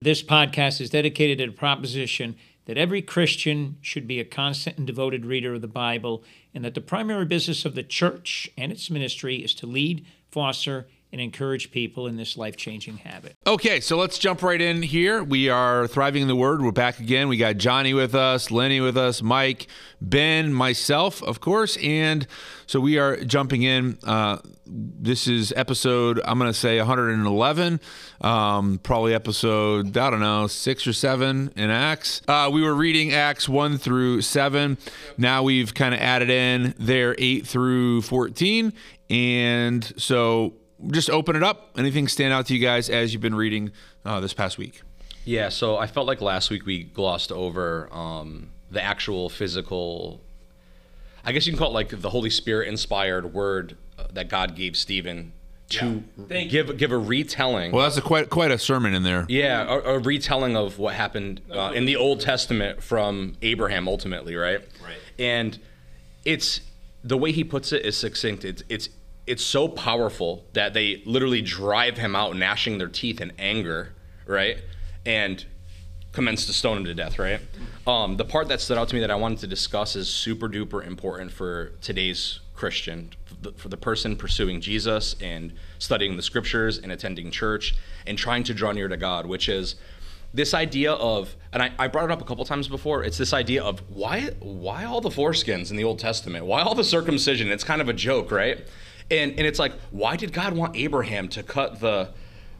This podcast is dedicated to the proposition that every Christian should be a constant and devoted reader of the Bible, and that the primary business of the church and its ministry is to lead, foster, and encourage people in this life changing habit. Okay, so let's jump right in here. We are Thriving in the Word. We're back again. We got Johnny with us, Lenny with us, Mike, Ben, myself, of course. And so we are jumping in. Uh, this is episode, I'm going to say 111, um, probably episode, I don't know, six or seven in Acts. Uh, we were reading Acts 1 through 7. Now we've kind of added in there 8 through 14. And so just open it up. Anything stand out to you guys as you've been reading uh, this past week? Yeah, so I felt like last week we glossed over um, the actual physical. I guess you can call it like the Holy Spirit inspired word uh, that God gave Stephen to give give a retelling. Well, that's a quite quite a sermon in there. Yeah, a, a retelling of what happened uh, in the Old Testament from Abraham, ultimately, right? Right. And it's the way he puts it is succinct. It's it's it's so powerful that they literally drive him out, gnashing their teeth in anger, right? And commence to stone him to death, right? Um, the part that stood out to me that I wanted to discuss is super duper important for today's Christian, for the, person pursuing Jesus and studying the scriptures and attending church and trying to draw near to God, which is this idea of, and I, I brought it up a couple times before. It's this idea of why why all the foreskins in the Old Testament? Why all the circumcision? It's kind of a joke, right? And and it's like, why did God want Abraham to cut the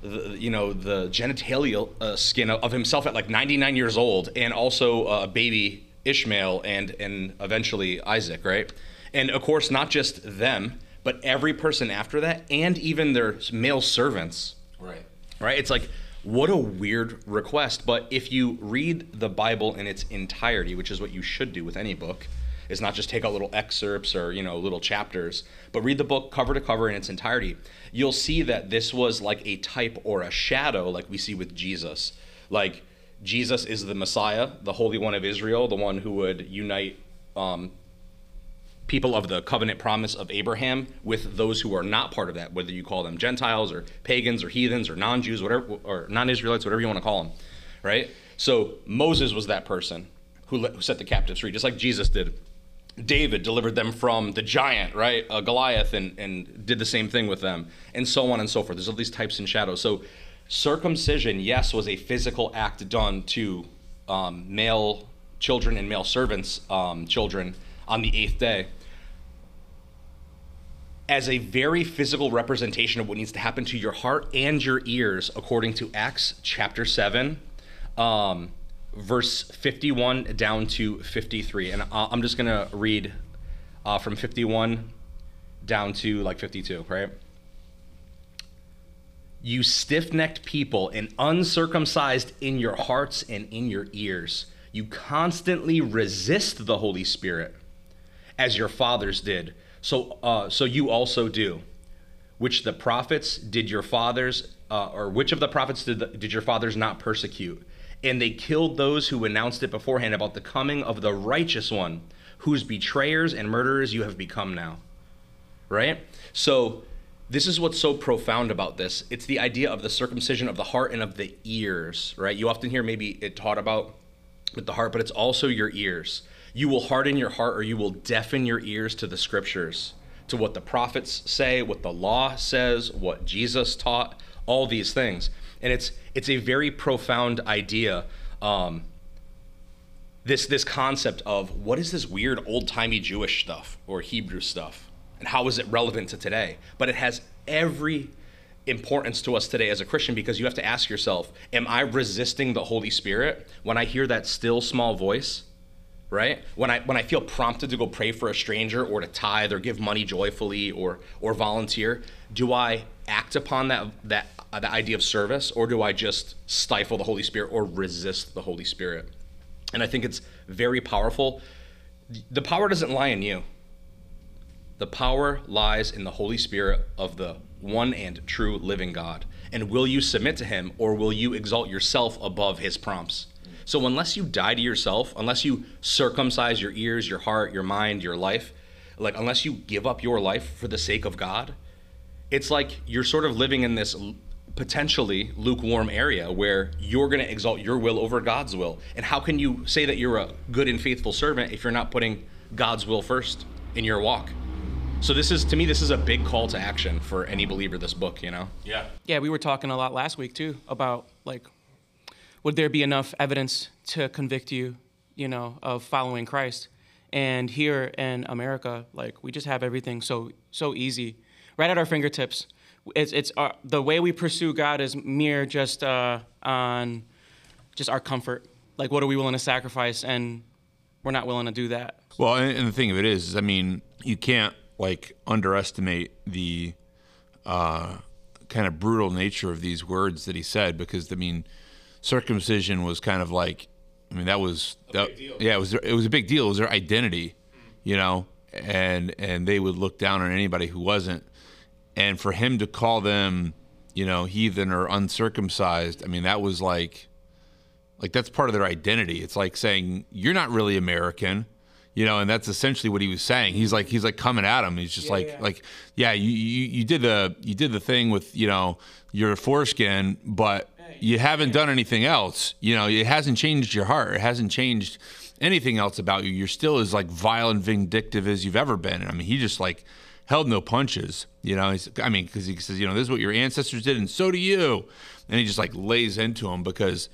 the, you know the genitalia uh, skin of himself at like 99 years old, and also uh, baby Ishmael and and eventually Isaac, right? And of course, not just them, but every person after that, and even their male servants, Right. right? It's like, what a weird request. But if you read the Bible in its entirety, which is what you should do with any book, is not just take out little excerpts or, you know, little chapters, but read the book cover to cover in its entirety, you'll see that this was like a type or a shadow, like we see with Jesus. Like, Jesus is the Messiah, the Holy One of Israel, the one who would unite um, people of the covenant promise of Abraham with those who are not part of that, whether you call them Gentiles or pagans or heathens or non-Jews, whatever, or non-Israelites, whatever you want to call them, right? So Moses was that person who, let, who set the captives free, just like Jesus did. David delivered them from the giant, right, uh, Goliath, and, and did the same thing with them, and so on and so forth. There's all these types and shadows. So circumcision, yes, was a physical act done to um, male children and male servants' um, children on the eighth day as a very physical representation of what needs to happen to your heart and your ears, according to Acts chapter 7, um, verse 51 down to 53. And I'm just going to read uh, from 51 down to like 52, right? You stiff necked people and uncircumcised in your hearts and in your ears, you constantly resist the Holy Spirit as your fathers did. So, uh, so you also do. Which the prophets did your fathers, uh, or which of the prophets did, the, did your fathers not persecute? And they killed those who announced it beforehand about the coming of the righteous one, whose betrayers and murderers you have become now. Right? So, this is what's so profound about this. It's the idea of the circumcision of the heart and of the ears, right? You often hear maybe it taught about with the heart, but it's also your ears. You will harden your heart or you will deafen your ears to the scriptures, to what the prophets say, what the law says, what Jesus taught, all these things. And it's it's a very profound idea. Um, this this concept of what is this weird old timey Jewish stuff or Hebrew stuff, and how is it relevant to today? But it has every importance to us today as a Christian because you have to ask yourself, am I resisting the Holy Spirit when I hear that still small voice? Right? When I when I feel prompted to go pray for a stranger or to tithe or give money joyfully or or volunteer, do I act upon that that Uh, the idea of service or do I just stifle the Holy Spirit or resist the Holy Spirit? And I think it's very powerful. The power doesn't lie in you. The power lies in the Holy Spirit of the one and true living God. And will you submit to him or will you exalt yourself above his prompts? So, unless you die to yourself, unless you circumcise your ears, your heart, your mind, your life, like unless you give up your life for the sake of God, it's like you're sort of living in this potentially lukewarm area where you're going to exalt your will over God's will. And how can you say that you're a good and faithful servant if you're not putting God's will first in your walk? So this is to me this is a big call to action for any believer this book, you know. Yeah. Yeah, we were talking a lot last week too about like would there be enough evidence to convict you, you know, of following Christ? And here in America, like we just have everything so so easy, right at our fingertips. It's it's our, the way we pursue God is mere just uh, on just our comfort. Like, what are we willing to sacrifice? And we're not willing to do that. Well, and, and the thing of it is, is, I mean, you can't like underestimate the uh, kind of brutal nature of these words that he said because I mean, circumcision was kind of like, I mean, that was that, yeah, it was it was a big deal. It was their identity, you know, and and they would look down on anybody who wasn't. And for him to call them, you know, heathen or uncircumcised, I mean, that was like, like that's part of their identity. It's like saying you're not really American you know, and that's essentially what he was saying. He's like he's like coming at him. He's just Yeah, like yeah. like yeah, you, you you did the you did the thing with you know your foreskin, but you haven't done anything else. You know, it hasn't changed your heart. It hasn't changed anything else about you. You're still as like vile and vindictive as you've ever been. And I mean, he just like held no punches. You know, he's, I mean, because he says, you know, this is what your ancestors did, and so do you. And he just like lays into him because,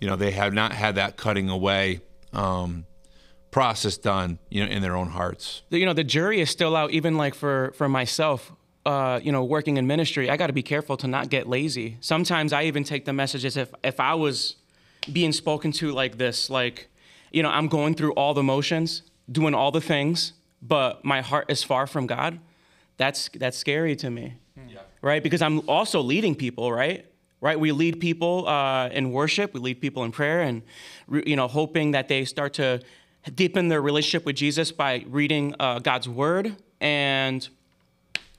you know, they have not had that cutting away um, process done, you know, in their own hearts. you know the jury is still out even like for for myself uh, you know working in ministry i got to be careful to not get lazy sometimes i even take the message as if if i was being spoken to like this like you know i'm going through all the motions doing all the things but my heart is far from god that's that's scary to me. Right? Because i'm also leading people right? Right? We lead people uh, in worship we lead people in prayer and you know hoping that they start to deepen their relationship with jesus by reading uh, god's word and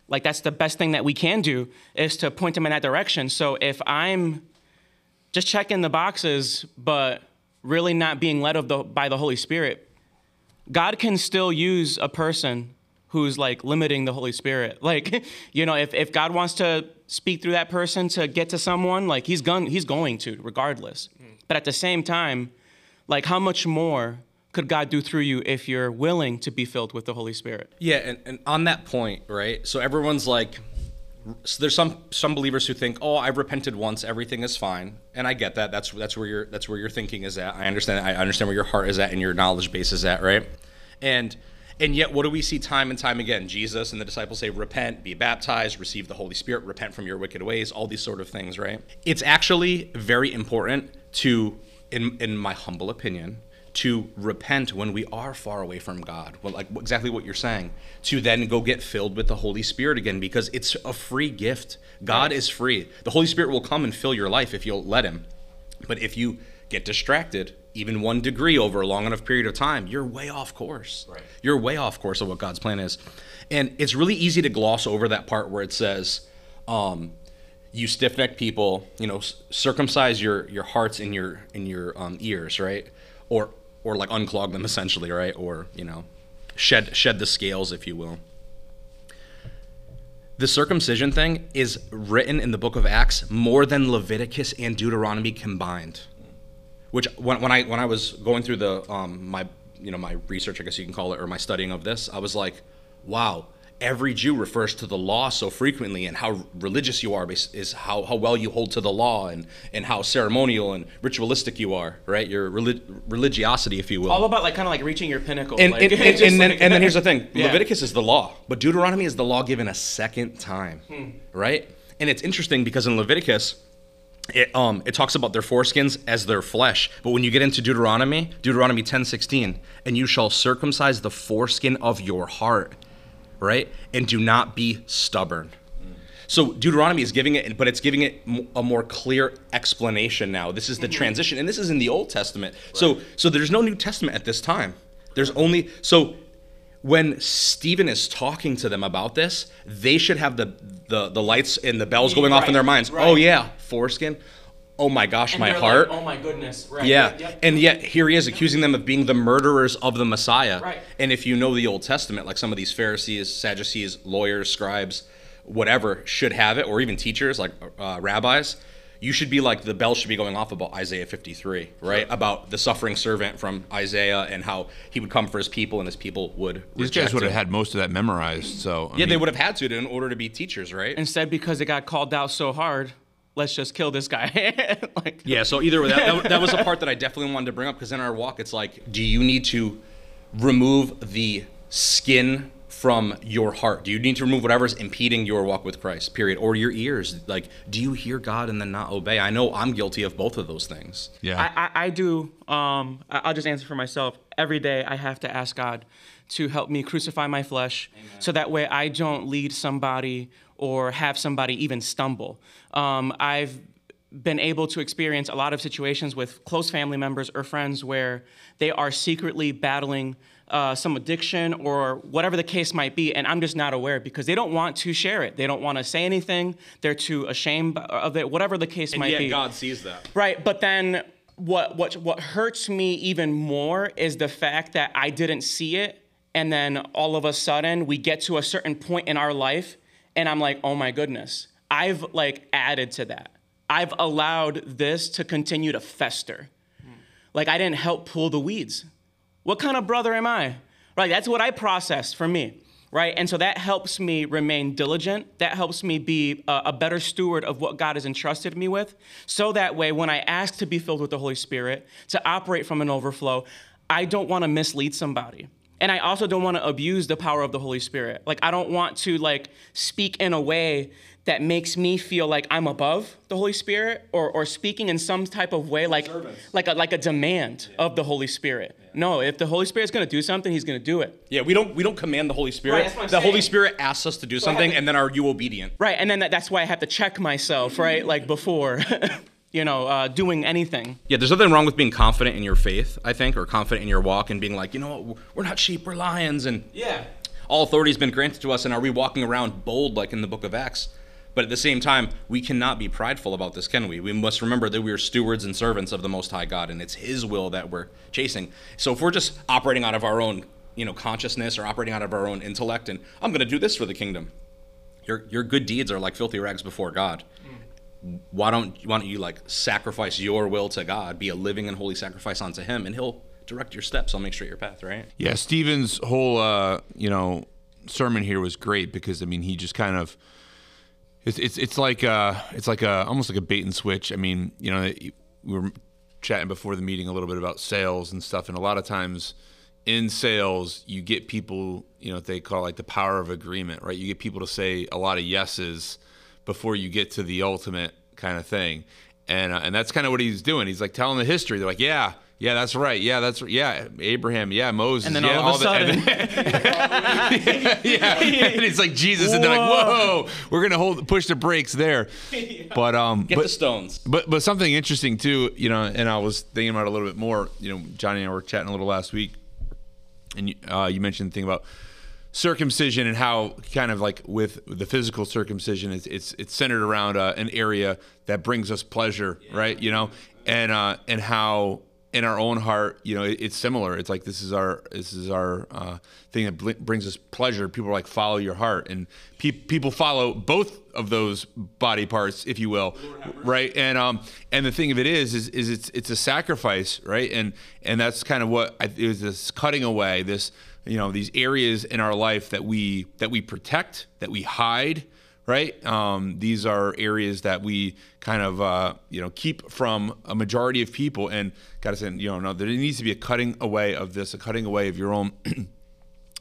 like that's the best thing that we can do is to point them in that direction. So if i'm just checking the boxes but really not being led of the, by the holy spirit god can still use a person who's like limiting the holy spirit like you know if, if god wants to speak through that person to get to someone like he's going he's going to regardless but at the same time like how much more could god do through you if you're willing to be filled with the holy spirit Yeah, and, and on that point, right? So everyone's like, so there's some some believers who think, oh, I've repented once, everything is fine, and I get that. That's that's where your that's where your thinking is at. I understand. I understand where your heart is at and your knowledge base is at, right? And and yet, what do we see time and time again? Jesus and the disciples say, repent, be baptized, receive the Holy Spirit, repent from your wicked ways, all these sort of things, right? It's actually very important to, in in my humble opinion, to repent when we are far away from God. Well, like exactly what you're saying. To then go get filled with the Holy Spirit again because it's a free gift. God is free. The Holy Spirit will come and fill your life if you'll let Him. But if you get distracted, even one degree over a long enough period of time, you're way off course. Right. You're way off course of what God's plan is. And it's really easy to gloss over that part where it says, um, you stiff-necked people, you know, circumcise your your hearts in your in your um, ears, right? Or or like unclog them essentially, right? Or you know, shed shed the scales, if you will. The circumcision thing is written in the book of Acts more than Leviticus and Deuteronomy combined. Which when, when I when I was going through the um, my you know my research, I guess you can call it, or my studying of this, I was like, wow. Every Jew refers to the law so frequently, and how religious you are is, how, how well you hold to the law, and, and how ceremonial and ritualistic you are, right? Your relig- religiosity, if you will. all about like kind of like reaching your pinnacle And, like, and, and, and then, like- and then here's the thing Yeah. Leviticus is the law, but Deuteronomy is the law given a second time, Hmm. right? And it's interesting because in Leviticus, it, um, it talks about their foreskins as their flesh. But when you get into Deuteronomy, Deuteronomy 10 16, and you shall circumcise the foreskin of your heart, right? And do not be stubborn. So Deuteronomy is giving it, but it's giving it a more clear explanation now. This is the mm-hmm. transition, and this is in the Old Testament. So, so there's no New Testament at this time. There's only so when Stephen is talking to them about this, they should have the the, the lights and the bells going off in their minds. right. Oh yeah, foreskin. Oh my gosh, And my heart. like, oh my goodness right Yeah, yep, yep. and yet here he is accusing them of being the murderers of the Messiah. Right. And if you know the Old Testament, like some of these Pharisees, Sadducees, lawyers, scribes, whatever should have it, or even teachers like uh, rabbis, you should be like the bell should be going off about Isaiah 53, right? About the suffering servant from Isaiah and how he would come for his people and his people would. These guys would have had most of that memorized. So I Yeah, they would have had to in order to be teachers, right? Instead, because it got called out so hard, let's just kill this guy. like, Yeah, so either way, that, that, that was a part that I definitely wanted to bring up because in our walk, it's like, do you need to remove the skin from your heart? Do you need to remove whatever's impeding your walk with Christ, period? Or your ears? Like, do you hear God and then not obey? I know I'm guilty of both of those things. yeah. I, I, I do. Um, I- I'll just answer for myself. Every day, I have to ask God to help me crucify my flesh, so that way I don't lead somebody or have somebody even stumble. Um, I've been able to experience a lot of situations with close family members or friends where they are secretly battling uh, some addiction or whatever the case might be, and I'm just not aware because they don't want to share it. They don't want to say anything. They're too ashamed of it, whatever the case might be. God sees that. Right, but then what what what hurts me even more is the fact that I didn't see it and then all of a sudden we get to a certain point in our life and I'm like, "Oh my goodness. I've like added to that. I've allowed this to continue to fester." Like I didn't help pull the weeds. What kind of brother am I? Right, that's what I process for me. Right, and so that helps me remain diligent. That helps me be a, a better steward of what God has entrusted me with. So that way, when I ask to be filled with the Holy Spirit, to operate from an overflow, I don't want to mislead somebody. And I also don't want to abuse the power of the Holy Spirit. Like I don't want to like speak in a way that makes me feel like I'm above the Holy Spirit or, or speaking in some type of way like like a, like a demand of the Holy Spirit. No, if the Holy Spirit's going to do something, he's going to do it. Yeah, we don't we don't command the Holy Spirit. Right, that's what I'm the Holy. Spirit asks us to do something, have- and then are you obedient? Right, and then that, that's why I have to check myself, right? Like before, you know, uh, doing anything. Yeah, there's nothing wrong with being confident in your faith, I think, or confident in your walk, and being like, you know what, we're not sheep, we're lions, and Yeah. all authority has been granted to us, and are we walking around bold like in the book of Acts? But at the same time, we cannot be prideful about this, can we? We must remember that we are stewards and servants of the Most High God, and it's His will that we're chasing. So if we're just operating out of our own, you know, consciousness or operating out of our own intellect, and I'm going to do this for the kingdom, your your good deeds are like filthy rags before God. Why don't why don't you like sacrifice your will to God, be a living and holy sacrifice unto Him, and He'll direct your steps. He'll make straight your path, right? Yeah, Stephen's whole uh, you know sermon here was great because I mean he just kind of it's it's it's like uh it's like a almost like a bait and switch. I mean you know we were chatting before the meeting a little bit about sales and stuff, and a lot of times in sales you get people you know they call like the power of agreement, right? You get people to say a lot of yeses before you get to the ultimate kind of thing, and uh, and that's kind of what he's doing. He's like telling the history. They're like, yeah. Yeah, that's right. Yeah, that's yeah. Abraham. Yeah, Moses. And then yeah, all of a the- and sudden, then- yeah, and it's like Jesus, and they're like, "Whoa, we're gonna hold push the brakes there." But um, Get but, the stones. but but something interesting too, you know, and I was thinking about it a little bit more. You know, Johnny and I were chatting a little last week, and you, uh, you mentioned the thing about circumcision and how kind of like with the physical circumcision, it's it's, it's centered around uh, an area that brings us pleasure, right? You know, and uh, and how in our own heart, you know, it, it's similar. It's like this is our this is our uh, thing that bl- brings us pleasure. People are like follow your heart, and pe- people follow both of those body parts, if you will, right? And um and the thing of it is, is is it's it's a sacrifice, right? And and that's kind of what I, it was this cutting away this you know these areas in our life that we that we protect, that we hide right? Um, these are areas that we kind of uh, you know keep from a majority of people, and gotta say, you know, no, there needs to be a cutting away of this, a cutting away of your own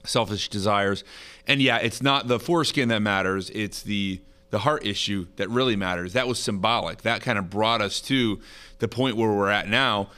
selfish desires, and yeah, it's not the foreskin that matters; it's the the heart issue that really matters. That was symbolic. That kind of brought us to the point where we're at now,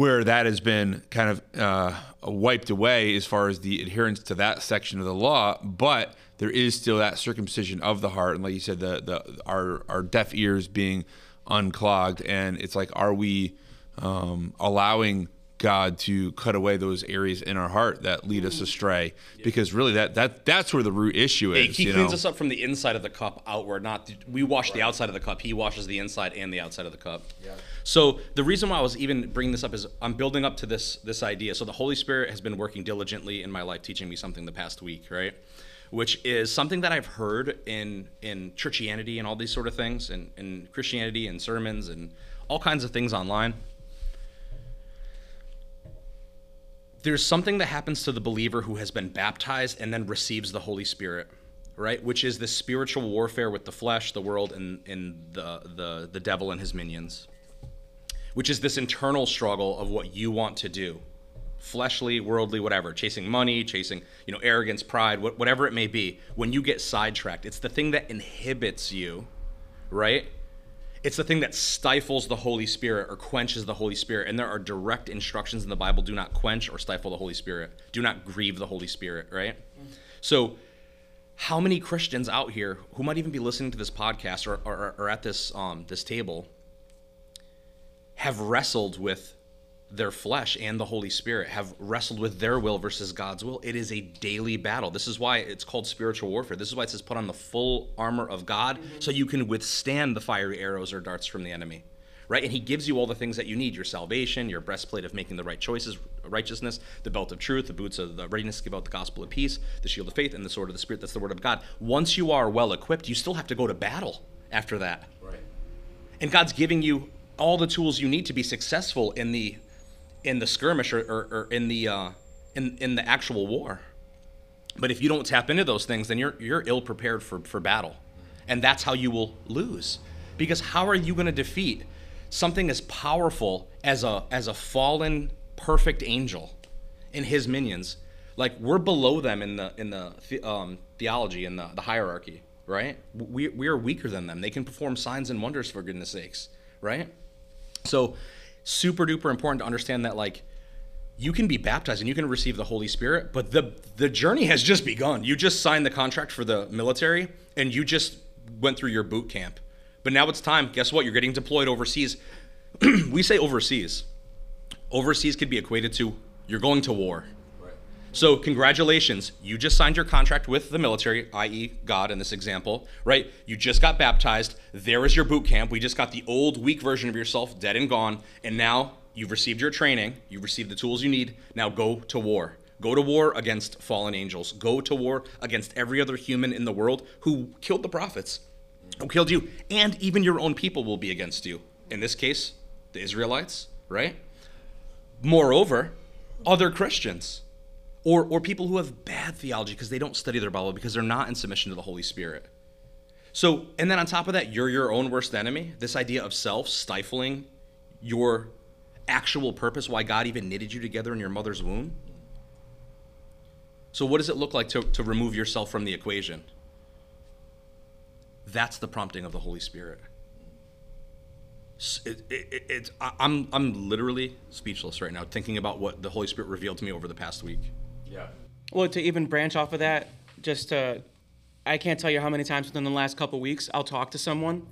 where that has been kind of uh, wiped away as far as the adherence to that section of the law, but there is still that circumcision of the heart, and like you said, the the our our deaf ears being unclogged, and it's like, are we um, allowing God to cut away those areas in our heart that lead us astray? Because really, that that that's where the root issue is. He cleans know? us up from the inside of the cup outward. Not we wash the outside of the cup. He washes the inside and the outside of the cup. Yeah. So the reason why I was even bringing this up is I'm building up to this this idea. So the Holy Spirit has been working diligently in my life, teaching me something the past week, right? which is something that I've heard in in churchianity and all these sort of things, and in Christianity and sermons and all kinds of things online. There's something that happens to the believer who has been baptized and then receives the Holy Spirit, right? Which is this spiritual warfare with the flesh, the world, and, and the, the, the devil and his minions. Which is this internal struggle of what you want to do fleshly, worldly, whatever, chasing money, chasing, you know, arrogance, pride, whatever it may be, when you get sidetracked, it's the thing that inhibits you, right? It's the thing that stifles the Holy Spirit or quenches the Holy Spirit. And there are direct instructions in the Bible do not quench or stifle the Holy Spirit, do not grieve the Holy Spirit, right? So, how many Christians out here who might even be listening to this podcast or, or, or at this, um, this table have wrestled with their flesh and the Holy Spirit have wrestled with their will versus God's will. It is a daily battle. This is why it's called spiritual warfare. This is why it says put on the full armor of God mm-hmm. so you can withstand the fiery arrows or darts from the enemy. Right? And he gives you all the things that you need your salvation, your breastplate of making the right choices, righteousness, the belt of truth, the boots of the readiness to give out the gospel of peace, the shield of faith, and the sword of the Spirit. That's the word of God. Once you are well equipped, you still have to go to battle after that. Right. And God's giving you all the tools you need to be successful in the in the skirmish or, or, or in the uh, in in the actual war. But if you don't tap into those things, then you're you're ill prepared for for battle, and that's how you will lose. Because how are you going to defeat something as powerful as a as a fallen perfect angel and his minions? Like we're below them in the in the, the um, theology and the, the hierarchy, right? We we are weaker than them. They can perform signs and wonders for goodness sakes, right? So super duper important to understand that like you can be baptized and you can receive the Holy Spirit, but the the journey has just begun. You just signed the contract for the military and you just went through your boot camp. But now it's time. Guess what? You're getting deployed overseas. we say overseas. Overseas could be equated to you're going to war. So, congratulations, you just signed your contract with the military, i.e., God in this example, right? You just got baptized. There is your boot camp. We just got the old, weak version of yourself dead and gone. And now you've received your training, you've received the tools you need. Now go to war. Go to war against fallen angels. Go to war against every other human in the world who killed the prophets, who killed you. And even your own people will be against you. In this case, the Israelites, right? Moreover, other Christians or, or people who have bad theology because they don't study their Bible because they're not in submission to the Holy Spirit. So, and then on top of that, you're your own worst enemy. This idea of self stifling your actual purpose, why God even knitted you together in your mother's womb. So, what does it look like to, to remove yourself from the equation? That's the prompting of the Holy Spirit. It, it, it, I'm, I'm literally speechless right now thinking about what the Holy Spirit revealed to me over the past week. Yeah. Well, to even branch off of that, just to, I can't tell you how many times within the last couple weeks I'll talk to someone,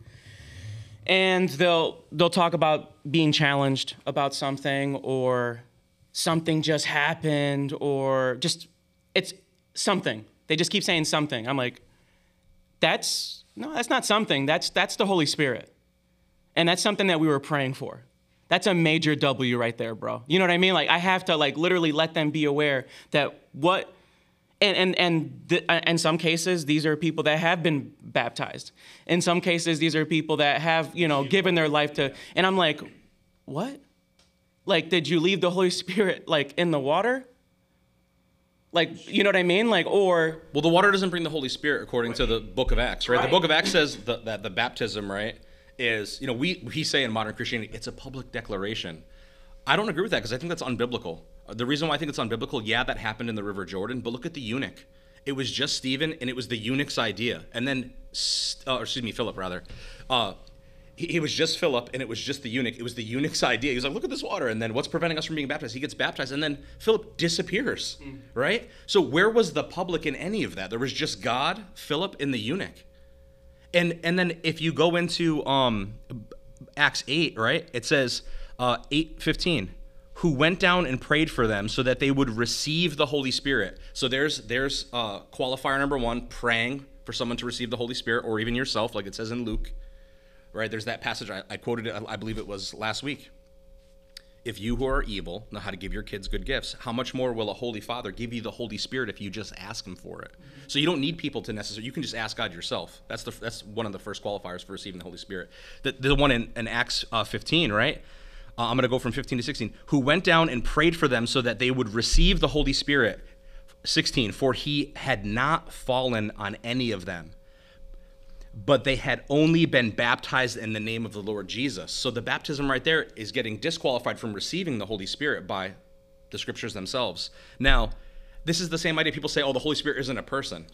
and they'll they'll talk about being challenged about something or something just happened or just it's something. They just keep saying something. I'm like, that's no, that's not something. That's that's the Holy Spirit, and that's something that we were praying for. That's a major W right there, bro. You know what I mean? Like I have to like literally let them be aware that what and and and the, uh, in some cases these are people that have been baptized. In some cases these are people that have, you know, given their life to and I'm like, "What? Like did you leave the Holy Spirit like in the water?" Like, you know what I mean? Like, or. Well, the water doesn't bring the Holy Spirit according to the book of Acts, right? right. The book of Acts says the, that the baptism, right, is, you know, we, we say in modern Christianity, it's a public declaration. I don't agree with that because I think that's unbiblical. The reason why I think it's unbiblical, yeah, that happened in the River Jordan, but look at the eunuch. It was just Stephen, and it was the eunuch's idea. And then, uh, excuse me, Philip, rather. Uh, he, he, was just Philip, and it was just the eunuch. It was the eunuch's idea. He was like, look at this water. And then what's preventing us from being baptized? He gets baptized, and then Philip disappears, mm. right? So where was the public in any of that? There was just God, Philip, and the eunuch. And and then if you go into um, Acts eight, right? It says uh, eight fifteen, who went down and prayed for them so that they would receive the Holy Spirit. So there's there's uh, qualifier number one, praying for someone to receive the Holy Spirit, or even yourself, like it says in Luke. Right? There's that passage I, I quoted. It, I believe it was last week. If you who are evil know how to give your kids good gifts, how much more will a holy father give you the Holy Spirit if you just ask him for it? So you don't need people to necessarily. You can just ask God yourself. That's the that's one of the first qualifiers for receiving the Holy Spirit. The, the one in, in Acts uh, 15, right? Uh, I'm going to go from 15 to 16. Who went down and prayed for them so that they would receive the Holy Spirit. 16. For he had not fallen on any of them but they had only been baptized in the name of the Lord Jesus. So the baptism right there is getting disqualified from receiving the Holy Spirit by the scriptures themselves. Now, this is the same idea people say, oh, the Holy Spirit isn't a person.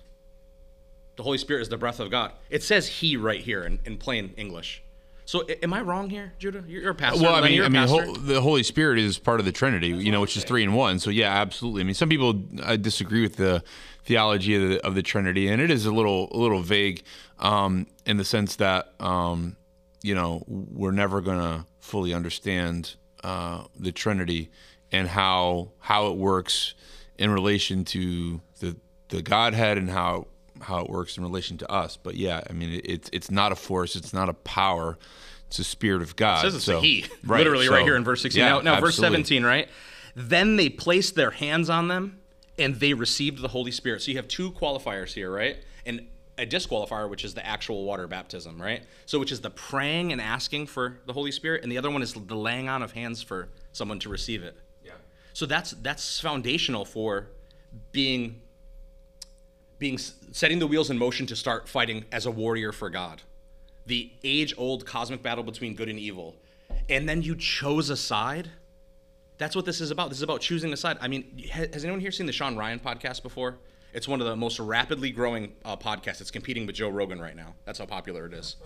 The Holy Spirit is the breath of God. It says he right here in, in plain English. So am I wrong here, Judah? You're, a pastor. Well, I mean, I mean, whole, the Holy Spirit is part of the Trinity, you know, which is three in one. So yeah, absolutely. I mean, some people uh, disagree with the theology of the, of the Trinity, and it is a little a little vague um, in the sense that um, you know we're never going to fully understand uh, the Trinity and how how it works in relation to the the Godhead and how how it works in relation to us. But yeah, I mean, it, it's it's not a force, it's not a power. It's a spirit of God. It says it's so, a he, right, literally right here in verse 16. yeah, now, now verse 17, right? Then they placed their hands on them and they received the Holy Spirit. So you have two qualifiers here, right? And a disqualifier, which is the actual water baptism, right? So which is the praying and asking for the Holy Spirit, and the other one is the laying on of hands for someone to receive it. Yeah. So that's that's foundational for being being setting the wheels in motion to start fighting as a warrior for God. The age-old cosmic battle between good and evil. And then you chose a side. That's what this is about. This is about choosing a side. I mean, has anyone here seen the Sean Ryan podcast before? It's one of the most rapidly growing uh, podcasts. It's competing with Joe Rogan right now. That's how popular it is.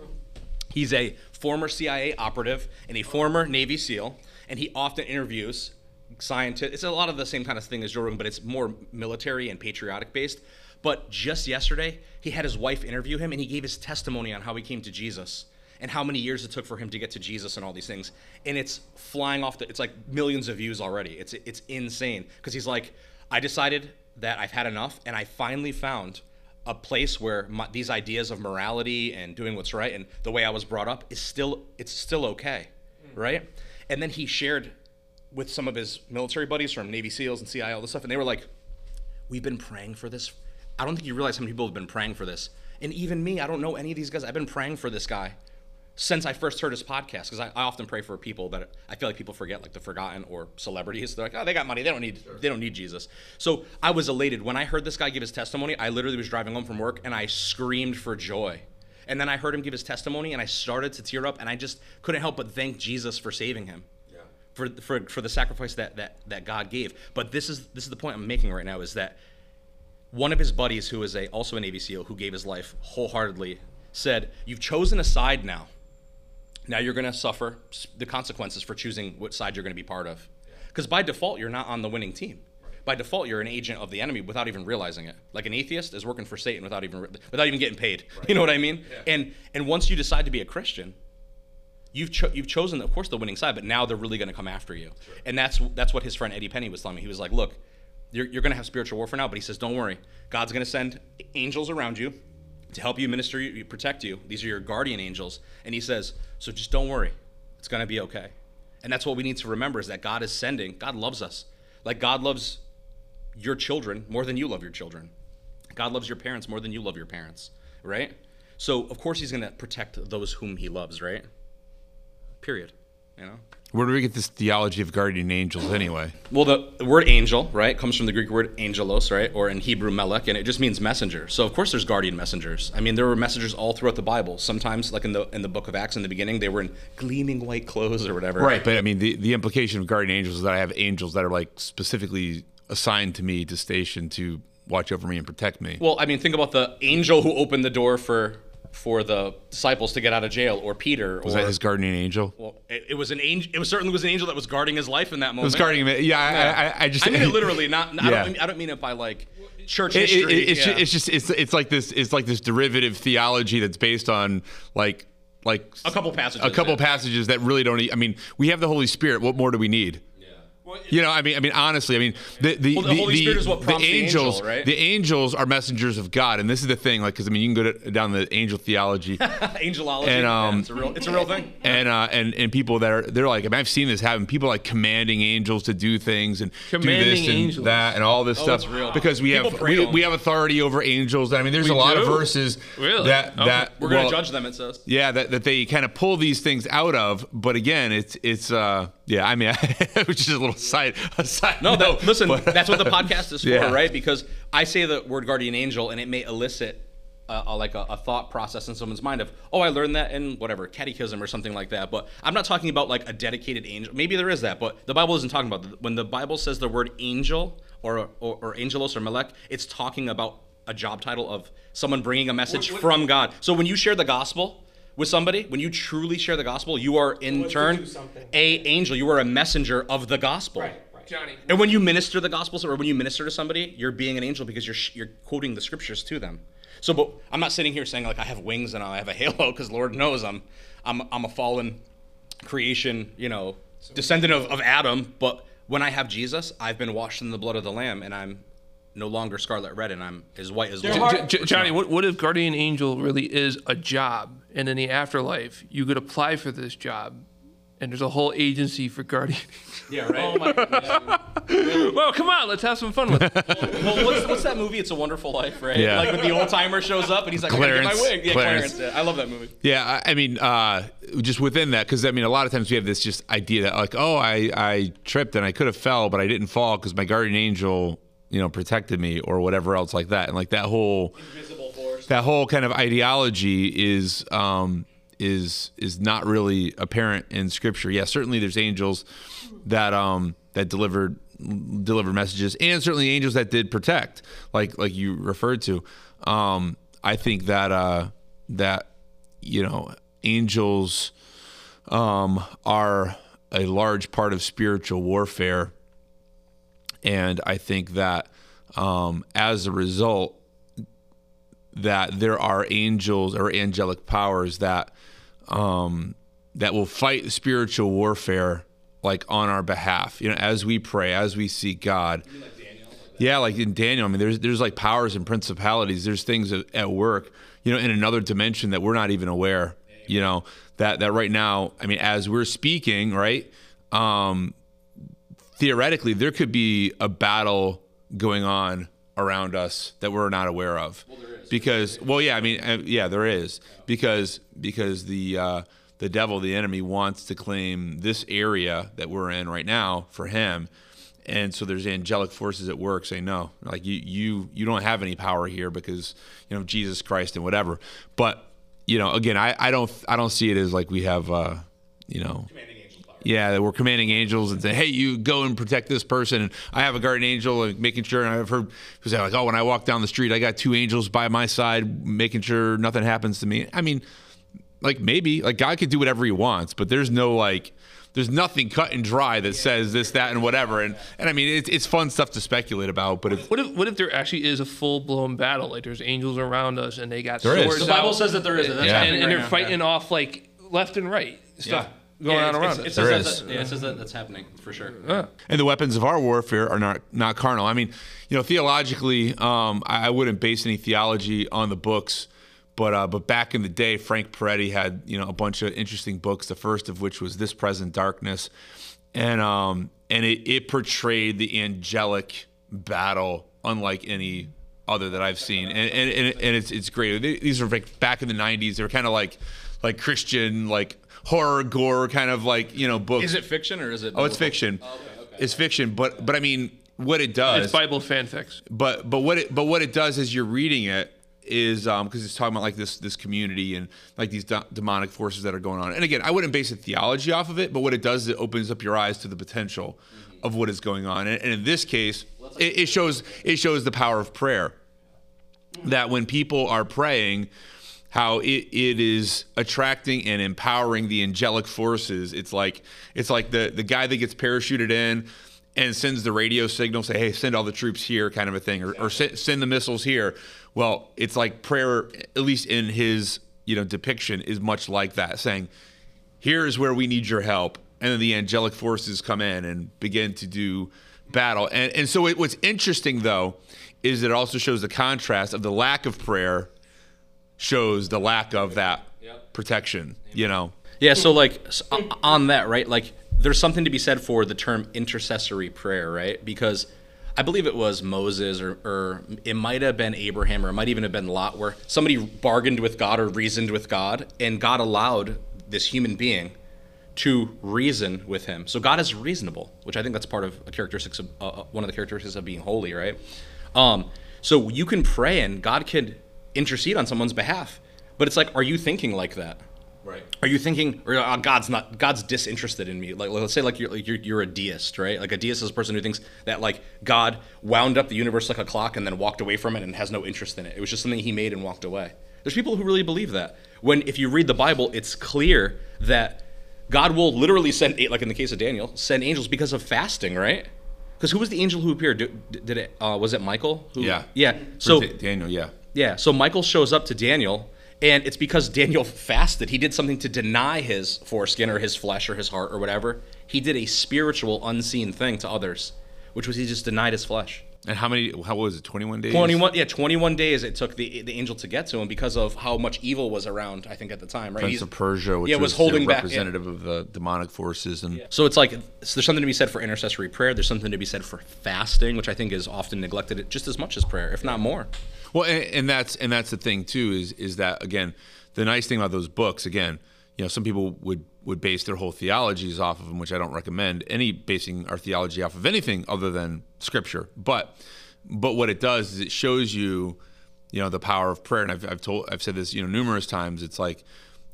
He's a former CIA operative and a former Navy SEAL, and he often interviews scientists. It's a lot of the same kind of thing as Joe Rogan, but it's more military and patriotic based. But just yesterday, he had his wife interview him, and he gave his testimony on how he came to Jesus and how many years it took for him to get to Jesus and all these things. And it's flying off the. It's like millions of views already. It's it's insane because he's like, I decided that I've had enough, and I finally found a place where my, these ideas of morality and doing what's right and the way I was brought up is still it's still okay, mm. right? And then he shared with some of his military buddies from Navy SEALs and CIA all this stuff, and they were like, "We've been praying for this. I don't think you realize how many people have been praying for this, and even me. I don't know any of these guys. I've been praying for this guy." Since I first heard his podcast, because I, I often pray for people that I feel like people forget, like the forgotten or celebrities. They're like, oh, they got money, they don't need, they don't need Jesus. So I was elated when I heard this guy give his testimony. I literally was driving home from work and I screamed for joy. And then I heard him give his testimony and I started to tear up and I just couldn't help but thank Jesus for saving him. For, for, for the sacrifice that, that, that God gave. But this is this is the point I'm making right now is that one of his buddies who is a also an Navy SEAL who gave his life wholeheartedly said, You've chosen a side now. Now you're going to suffer the consequences for choosing what side you're going to be part of. Because by default, you're not on the winning team. By default, you're an agent of the enemy without even realizing it. Like an atheist is working for Satan without even re- without even getting paid. You know what I mean? And and once you decide to be a Christian, you've cho- you've chosen, of course, the winning side. But now they're really going to come after you. And that's that's what his friend Eddie Penney was telling me. He was like, "Look, you're, you're going to have spiritual warfare now, but he says, don't worry. God's going to send angels around you to help you minister, you, protect you. These are your guardian angels. And he says, so just don't worry. It's going to be okay. And that's what we need to remember is that God is sending, God loves us. Like God loves your children more than you love your children. God loves your parents more than you love your parents, right? So, of course, he's going to protect those whom he loves, right? Period. You know? Where do we get this theology of guardian angels anyway? Well, the word angel, right, comes from the Greek word angelos, right, or in Hebrew melech, and it just means messenger. So of course there's guardian messengers. I mean, there were messengers all throughout the Bible. Sometimes, like in the in the book of Acts in the beginning, they were in gleaming white clothes or whatever. Right, but I mean, the, the implication of guardian angels is that I have angels that are like specifically assigned to me to station to watch over me and protect me. Well, I mean, think about the angel who opened the door for for the disciples to get out of jail, or Peter, Was or that his guardian angel? well, it, it was an angel. It was certainly was an angel that was guarding his life in that moment. It was guarding him. Yeah, I, I, I just. I mean it literally, not. I, Yeah. don't, I don't mean it by like church It- it- history. it's, yeah. it's just it's it's like this it's like this derivative theology that's based on like like a couple passages. a couple yeah. passages that really don't. I mean, we have the Holy Spirit. What more do we need? You know, I mean, I mean, honestly, I mean, the the, Well, the Holy Spirit is what the angels, angel, right? the angels are messengers of God, and this is the thing, like, because I mean, you can go to, down the angel theology, Angelology. And, Yeah, um, it's a real, it's a real thing. and uh, and and people that are they're like, I mean, I've seen this happen. People like commanding angels to do things and do Commanding this and angels. that and all this stuff real. because we People have we, we have authority over angels. I mean, there's We a lot of verses Really? that Okay. that We're gonna well, judge them. It says. Yeah, that, that they kind of pull these things out of, but again, it's it's uh yeah. I mean, which is a little side a side. No, note, that, listen, but- that's what the podcast is for, Yeah. right? Because I say the word guardian angel, and it may elicit a, a, like a, a thought process in someone's mind of, oh, I learned that in whatever catechism or something like that. But I'm not talking about like a dedicated angel. Maybe there is that, but the Bible isn't talking about that. When the Bible says the word angel or or, or angelos or melech, it's talking about a job title of someone bringing a message from God. So when you share the gospel with somebody, when you truly share the gospel, you are in to turn a angel. You are a messenger of the gospel. Johnny. And when you minister the gospel, or when you minister to somebody, you're being an angel because you're sh- you're quoting the scriptures to them. So, but I'm not sitting here saying like I have wings and I have a halo because Lord knows I'm I'm I'm a fallen creation, you know, descendant of, of Adam. But when I have Jesus, I've been washed in the blood of the Lamb, and I'm no longer scarlet red, and I'm as white as wool. J- J- Johnny, what, what if guardian angel really is a job, and in the afterlife you could apply for this job, and there's a whole agency for guardian? Yeah, right. Oh my goodness. Really? Well, come on, let's have some fun with it. well, what's, what's that movie? It's a Wonderful Life, right? Yeah. Like when the old timer shows up and he's like, "I gotta get my Clarence. wig." Yeah, Clarence. Clarence. yeah. I love that movie. Yeah, I I mean, uh, just within that, because I mean, a lot of times we have this just idea that like, oh, I I tripped and I could have fell, but I didn't fall because my guardian angel, you know, protected me or whatever else like that, and like that whole that whole kind of ideology is um, is is not really apparent in Scripture. Yeah, certainly there's angels that um, that delivered delivered messages, and certainly angels that did protect, like like you referred to. Um, I think that uh, that you know angels um, are a large part of spiritual warfare, and I think that um, as a result, that there are angels or angelic powers that um, that will fight spiritual warfare like on our behalf. You know, as we pray, as we seek God. Yeah, like in Daniel, I mean, there's there's like powers and principalities. There's things at, at work, you know, in another dimension that we're not even aware. You know, that that right now, I mean, as we're speaking, right, um, theoretically, there could be a battle going on around us that we're not aware of. Because, well, yeah, I mean, uh, yeah, there is because because the uh, the devil, the enemy, wants to claim this area that we're in right now for him, and so there's angelic forces at work saying no, like you you you don't have any power here because you know Jesus Christ and whatever. But you know, again, I I don't I don't see it as like we have uh, you know yeah, that we're commanding angels and saying, "Hey, you go and protect this person." And I have a guardian angel, and making sure. And I've heard people say, "Like, oh, when I walk down the street, I got two angels by my side, making sure nothing happens to me." I mean, like maybe, like God could do whatever He wants, but there's no like, there's nothing cut and dry that says this, that, and whatever. And and I mean, it's it's fun stuff to speculate about, but it's What if what if there actually is a full blown battle? Like there's angels around us, and they got There is. swords. The Bible out, says that there is. That's Yeah. and, and right they're now. fighting off like left and right stuff Yeah. Going Yeah, on it's- around it's- us. It There says is. that, yeah, it says that that's happening for sure. and the weapons of our warfare are not not carnal. I mean, you know, theologically, um, I, I wouldn't base any theology on the books, but uh, but back in the day, Frank Peretti had you know a bunch of interesting books. The first of which was This Present Darkness, and um, and it, it portrayed the angelic battle unlike any other that I've seen, and and, and, and it's it's great. These are like back in the '90s. They were kind of like like Christian like horror gore kind of like you know books. Is it fiction or is it? Oh, it's fiction. It's fiction, but but I mean, what it does, It's Bible fanfics. but but what it but what it does as you're reading it is um because it's talking about like this this community and like these de- demonic forces that are going on. And again, I wouldn't base a theology off of it, but what it does is it opens up your eyes to the potential of what is going on. And, and in this case, it, it shows it shows the power of prayer. That when people are praying, how it, it is attracting and empowering the angelic forces. It's like it's like the the guy that gets parachuted in and sends the radio signal, say, "Hey, send all the troops here," kind of a thing, or, or send, send the missiles here. Well, it's like prayer, at least in his you know depiction, is much like that, saying, "Here is where we need your help. and then the angelic forces come in and begin to do battle. And and so it, what's interesting though is it also shows the contrast of the lack of prayer shows the lack of that protection. You know. Yeah, so like s- o- on that, right? Like there's something to be said for the term intercessory prayer, right? Because I believe it was Moses or, or it might have been Abraham or it might even have been Lot where somebody bargained with God or reasoned with God and God allowed this human being to reason with him. So God is reasonable, which I think that's part of a characteristics of uh, uh, one of the characteristics of being holy, right? Um, so you can pray and God can intercede on someone's behalf, but it's like, are you thinking like that? Right. Are you thinking, or uh, God's not, God's disinterested in me? Like, let's say, like you're, like you're, you're a deist, right? Like a deist is a person who thinks that like God wound up the universe like a clock and then walked away from it and has no interest in it. It was just something He made and walked away. There's people who really believe that. When if you read the Bible, it's clear that God will literally send, like in the case of Daniel, send angels because of fasting, right? Because who was the angel who appeared? Did, it? Uh, was it Michael? Who, Yeah. Yeah. So Daniel, yeah. Yeah, so Michael shows up to Daniel, and it's because Daniel fasted. He did something to deny his foreskin or his flesh or his heart or whatever. He did a spiritual, unseen thing to others, which was he just denied his flesh. And how many? How was it? Twenty one days. 21, yeah, 21 days it took the the angel to get to him because of how much evil was around, I think, at the time, right? Prince He's- of Persia, which yeah, was, was holding back- yeah. representative of the demonic forces, and So it's like so there's something to be said for intercessory prayer. There's something to be said for fasting, which I think is often neglected just as much as prayer, if not more. Well, and, and that's and that's the thing too is is that again, the nice thing about those books again, you know, some people would would base their whole theologies off of them, which I don't recommend any basing our theology off of anything other than scripture. But but what it does is it shows you, you know, the power of prayer. And I've I've told I've said this you know numerous times. It's like,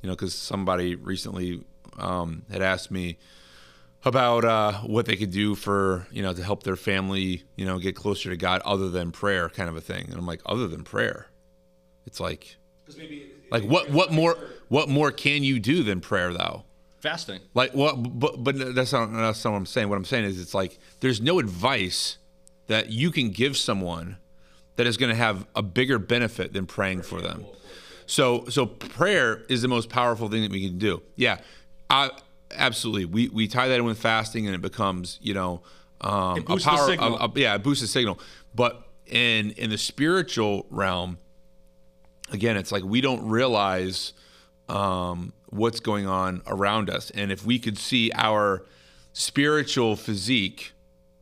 you know, because somebody recently um, had asked me about uh, what they could do for you know to help their family you know get closer to God other than prayer kind of a thing and I'm like other than prayer it's like like what what more what more can you do than prayer though Fasting. like well, but but that's not that's not what I'm saying what I'm saying is it's like there's no advice that you can give someone that is going to have a bigger benefit than praying for them so so prayer is the most powerful thing that we can do. Yeah, I, absolutely. We we tie that in with fasting, and it becomes you know um, It a power. signal. a- a- yeah, it boosts the signal. But in in the spiritual realm, again, it's like we don't realize um, what's going on around us, and if we could see our spiritual physique,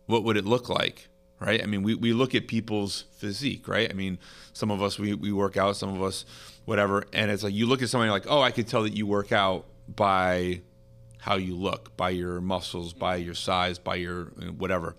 what would it look like? Right? I mean, we, we look at people's physique, right? I mean, some of us we, we work out, some of us whatever, and it's like you look at somebody like, oh, I could tell that you work out by how you look, by your muscles, by your size, by your whatever.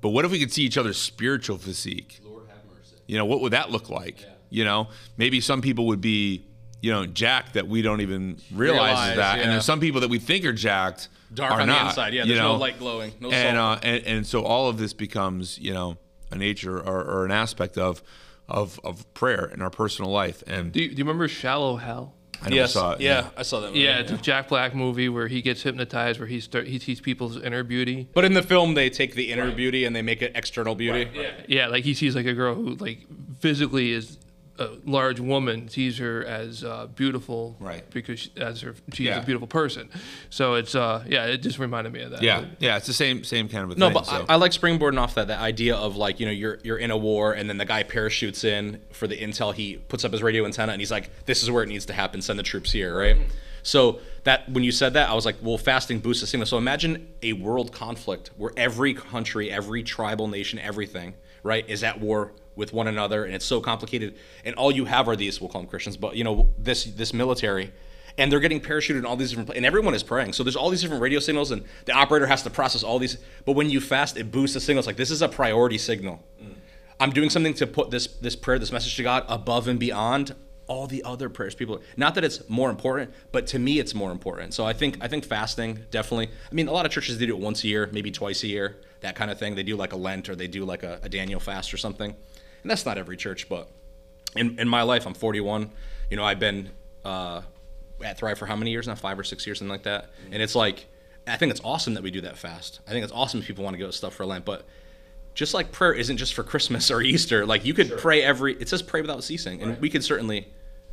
But what if we could see each other's spiritual physique? Lord have mercy. You know, what would that look like? You know, maybe some people would be, you know, jacked that we don't even realize, is Realize, that, and there's some people that we think are jacked Dark are on not, the inside. Yeah, you there's know? no light glowing. No and, salt. uh, and and so all of this becomes, you know, a nature or, or an aspect of of of prayer in our personal life. And Do you, do you remember Shallow Hal? I never yes. saw it. yeah, I saw that movie. Yeah, it's a Jack Black movie where he gets hypnotized, where he start he sees people's inner beauty. But in the film, they take the inner beauty and they make it external beauty. Yeah. Yeah, like he sees like a girl who like physically is a large woman, sees her as uh, beautiful, Right. Because she, as her she's Yeah. a beautiful person. So it's uh yeah, it just reminded me of that. Yeah, yeah, it's the same same kind of a No, thing. but so. I, I like springboarding off that that idea of like you know you're you're in a war and then the guy parachutes in for the intel. He puts up his radio antenna and he's like, "This is where it needs to happen. Send the troops here." Right. So that when you said that, I was like, "Well, fasting boosts the signal." So imagine a world conflict where every country, every tribal nation, everything right is at war with one another, and it's so complicated. And all you have are these we'll call them Christians, but you know this this military and they're getting parachuted in all these different and everyone is praying. So there's all these different radio signals and the operator has to process all these but when you fast it boosts the signals like this is a priority signal. Mm. I'm doing something to put this this prayer this message to god above and beyond all the other prayers people not that it's more important but to me it's more important. So i think i think fasting definitely i mean a lot of churches they do it once a year maybe twice a year that kind of thing. They do like a lent or they do like a, a daniel fast or something and that's not every church but in, in my life i'm 41 you know i've been uh, at thrive for how many years now? Five or six years something like that. And it's like i think it's awesome that we do that fast. I think it's awesome if people want to go stuff for lent but just like prayer isn't just for christmas or easter like you could pray every it says pray without ceasing and we could certainly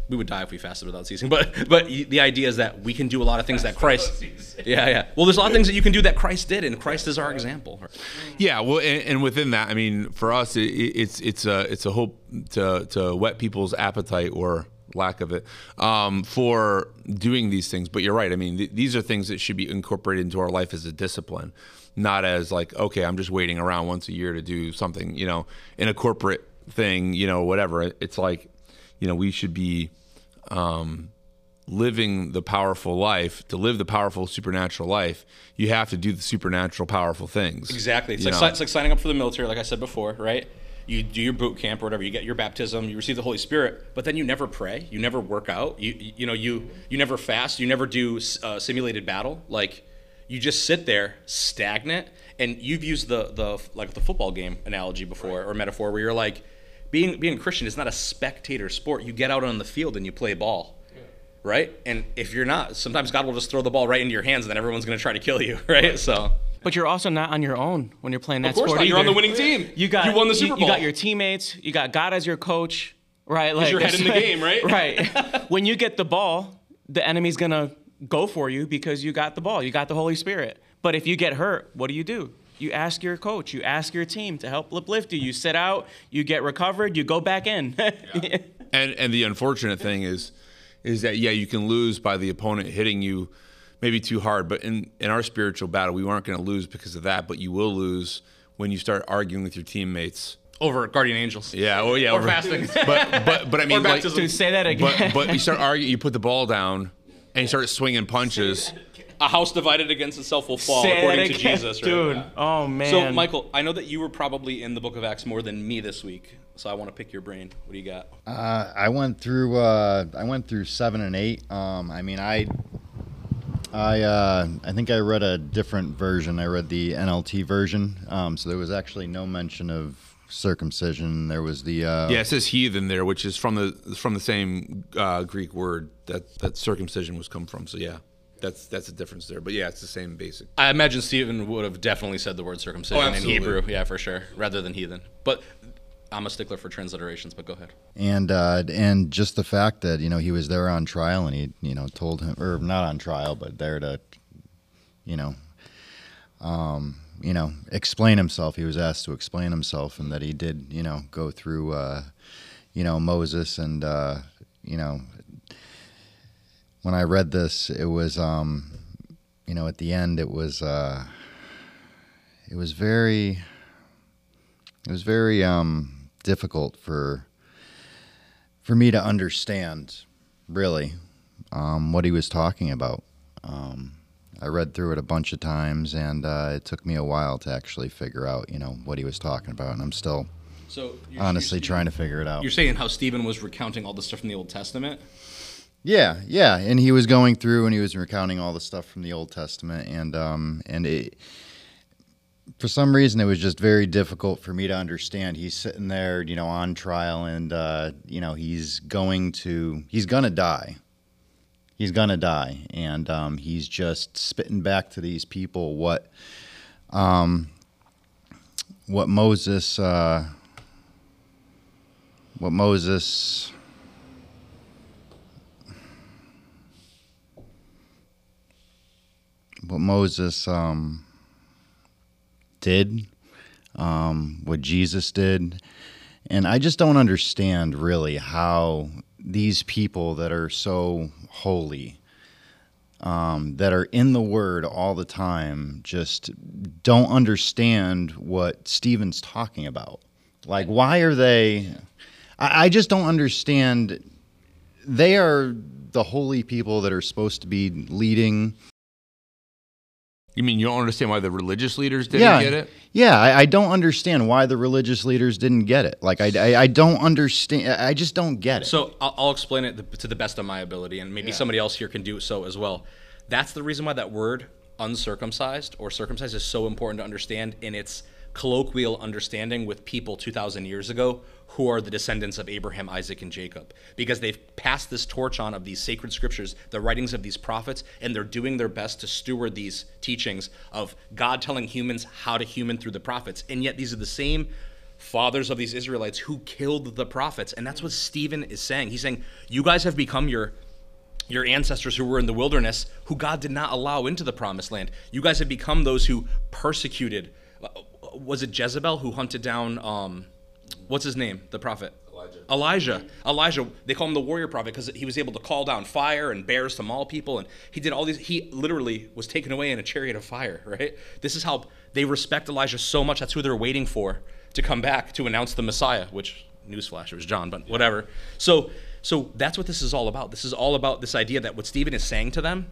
we would die if we fasted without ceasing. But but the idea is that we can do a lot of things that Christ. Yeah, yeah. Well, there's a lot of things that you can do that Christ did, and Christ is our example. Yeah, well, and, and within that, I mean, for us, it, it's it's a it's a hope to to whet people's appetite or lack of it um, for doing these things. But you're right. I mean, th- these are things that should be incorporated into our life as a discipline, not as like, okay, I'm just waiting around once a year to do something, you know, in a corporate thing, you know, whatever. It's like, you know, we should be um, living the powerful life. To live the powerful supernatural life, you have to do the supernatural powerful things. Exactly. It's like, si- it's like signing up for the military, like I said before, right? You do your boot camp or whatever. You get your baptism. You receive the Holy Spirit, but then you never pray. You never work out. You you know you you never fast. You never do uh, simulated battle. Like you just sit there stagnant. And you've used the the like the football game analogy before or metaphor where you're like being being a Christian is not a spectator sport. You get out on the field and you play ball. Right? And if you're not, sometimes God will just throw the ball right into your hands and then everyone's going to try to kill you, right? So But you're also not on your own when you're playing that Of course sport. not. You're on the winning oh, team. You got You won the you- Super You got your teammates. You got God as your coach, right? Like your head in the game, right? Right. when you get the ball, the enemy's gonna go for you because you got the ball. You got the Holy Spirit. But if you get hurt, what do you do? You ask your coach. You ask your team to help uplift you. You sit out. You get recovered. You go back in. And and the unfortunate thing is is that yeah, you can lose by the opponent hitting you maybe too hard, but in in our spiritual battle, we aren't going to lose because of that, but you will lose when you start arguing with your teammates. over guardian angels. Yeah, oh yeah, Or over- fasting. But but but I mean, Or like, baptism. Dude, say that again. but but you start arguing, you put the ball down, and you start swinging punches. A house divided against itself will fall, Say according to again. Jesus. Right? Dude. Oh man. So, Michael, I know that you were probably in the Book of Acts more than me this week, so I want to pick your brain. What do you got? Uh, I went through. Uh, I went through seven and eight. Um, I mean, I. I uh, I think I read a different version. I read the NLT version. Um, so there was actually no mention of circumcision. There was the. Uh, Yeah, it says heathen there, which is from the from the same uh, Greek word that that circumcision was come from. So yeah, that's that's a difference there. But yeah, it's the same basic. I imagine Stephen would have definitely said the word circumcision Oh, in. Hebrew, yeah, for sure, rather than heathen. But I'm a stickler for transliterations. But go ahead. and uh, and just the fact that you know he was there on trial and he you know told him or not on trial but there to you know um, you know explain himself he was asked to explain himself and that he did you know go through uh, you know Moses and uh, you know when I read this it was um, you know at the end it was uh, it was very it was very um, difficult for for me to understand really um, what he was talking about. Um, I read through it a bunch of times, and uh, it took me a while to actually figure out, you know, what he was talking about, and I'm still So, you're, honestly trying to figure it out. You're saying how Stephen was recounting all the stuff from the Old Testament. Yeah, yeah, and he was going through and he was recounting all the stuff from the Old Testament, and um, and it, for some reason, it was just very difficult for me to understand. He's sitting there, you know, on trial, and uh, you know, he's going to, he's gonna die. He's gonna die, and um, he's just spitting back to these people what, um, what Moses, uh, what Moses. What Moses um, did, um, what Jesus did. And I just don't understand really how these people that are so holy, um, that are in the Word all the time, just don't understand what Stephen's talking about. Like, why are they? I, I just don't understand. They are the holy people that are supposed to be leading You mean you don't understand why the religious leaders didn't yeah, get it? Yeah, I, I don't understand why the religious leaders didn't get it. Like, I, I, I don't understand. I just don't get it. So I'll, I'll explain it to the best of my ability, and maybe somebody else here can do so as well. That's the reason why that word uncircumcised or circumcised is so important to understand in its colloquial understanding with people 2,000 years ago who are the descendants of Abraham, Isaac, and Jacob. Because they've passed this torch on of these sacred scriptures, the writings of these prophets, and they're doing their best to steward these teachings of God telling humans how to human through the prophets. And yet these are the same fathers of these Israelites who killed the prophets. And that's what Stephen is saying. He's saying, You guys have become your your ancestors who were in the wilderness, who God did not allow into the promised land. You guys have become those who persecuted. uh, Was it Jezebel who hunted down, um, what's his name? The prophet? Elijah. Elijah. Elijah. They call him the warrior prophet because he was able to call down fire and bears to maul people. And he did all these. He literally was taken away in a chariot of fire, right? This is how they respect Elijah so much. That's who they're waiting for to come back to announce the Messiah, which, newsflash, it was John, but whatever. So, so that's what this is all about. This is all about this idea that what Stephen is saying to them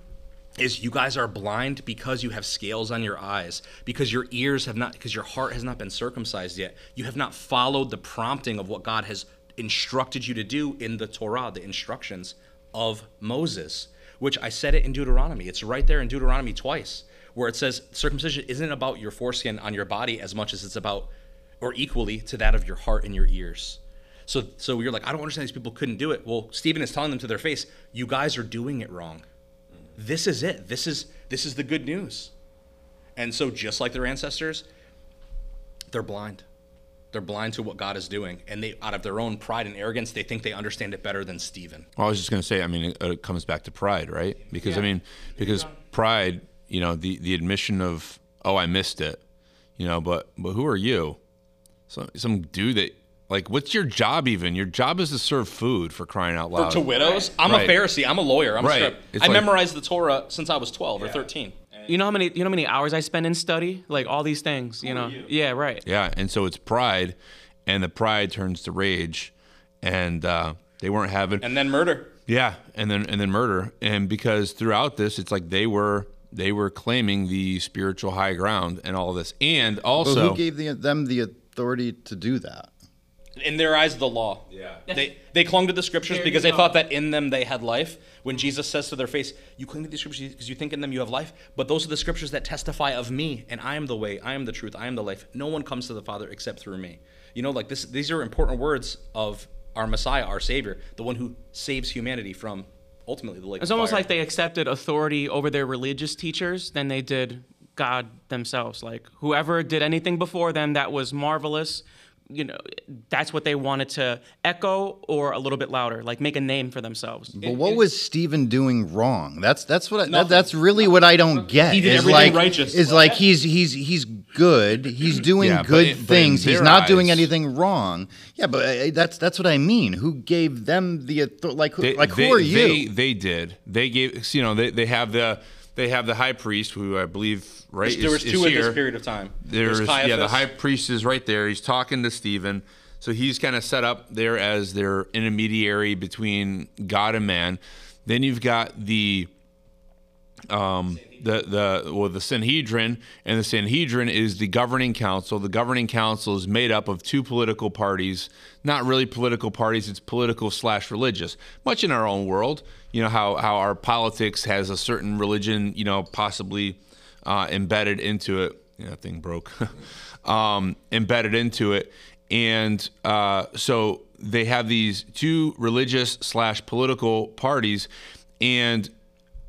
is you guys are blind because you have scales on your eyes, because your ears have not, because your heart has not been circumcised yet. You have not followed the prompting of what God has instructed you to do in the Torah, the instructions of Moses, which I said it in Deuteronomy. It's right there in Deuteronomy twice, where it says circumcision isn't about your foreskin on your body as much as it's about, or equally to that of your heart and your ears. So, so you're like, I don't understand these people couldn't do it. Well, Stephen is telling them to their face, you guys are doing it wrong. This is it. This is this is the good news. And so, just like their ancestors, they're blind. They're blind to what God is doing, and they, out of their own pride and arrogance, they think they understand it better than Stephen. Well, I was just going to say, I mean, it, it comes back to pride, right? Because I mean, because pride, you know, the the admission of, oh, I missed it, you know, but but who are you? Some some dude that like, what's your job even? Your job is to serve food for crying out loud. to widows, I'm Right. a Pharisee. I'm a lawyer. I'm Right. a scribe. It's I like- memorized the Torah since I was 12 or 13. You know how many you know how many hours I spend in study? Like all these things, you know. Yeah, right. Yeah, and so it's pride, and the pride turns to rage, and uh, they weren't having. And then murder. Yeah, and then and then murder, and because throughout this, it's like they were they were claiming the spiritual high ground and all this, and But also who gave the, them the authority to do that? In their eyes, the law. Yeah. They, they clung to the scriptures There because they go. thought that in them they had life. When Jesus says to their face, You cling to the scriptures because you think in them you have life, but those are the scriptures that testify of me, and I am the way, I am the truth, I am the life. No one comes to the Father except through me. You know, like this, these are important words of our Messiah, our Savior, the one who saves humanity from ultimately the lake. It's of almost fire. like they accepted authority over their religious teachers than they did God themselves. Like whoever did anything before them that was marvelous, you know, that's what they wanted to echo or a little bit louder, like make a name for themselves. But what was Stephen doing wrong? That's that's what I, that, that's really what I don't get. He did is everything like, righteous. Is like he's he's he's good. He's doing Yeah, good in- but in things. He's their not doing anything wrong. Yeah, but uh, that's that's what I mean. Who gave them the author- like who, they, like who they- are you? They they did. They gave you know they, they have the they have the high priest who I believe right there was is, two is in here. this period of time. There's, yeah, the high priest is right there. He's talking to Stephen. So he's kind of set up there as their intermediary between God and man. Then you've got the um, the the well the Sanhedrin, and the Sanhedrin is the governing council. The governing council is made up of two political parties, not really political parties. It's political slash religious. Much in our own world, you know how how our politics has a certain religion, you know, possibly uh, embedded into it. Yeah, that thing broke. um, embedded into it, and uh, so they have these two religious slash political parties, and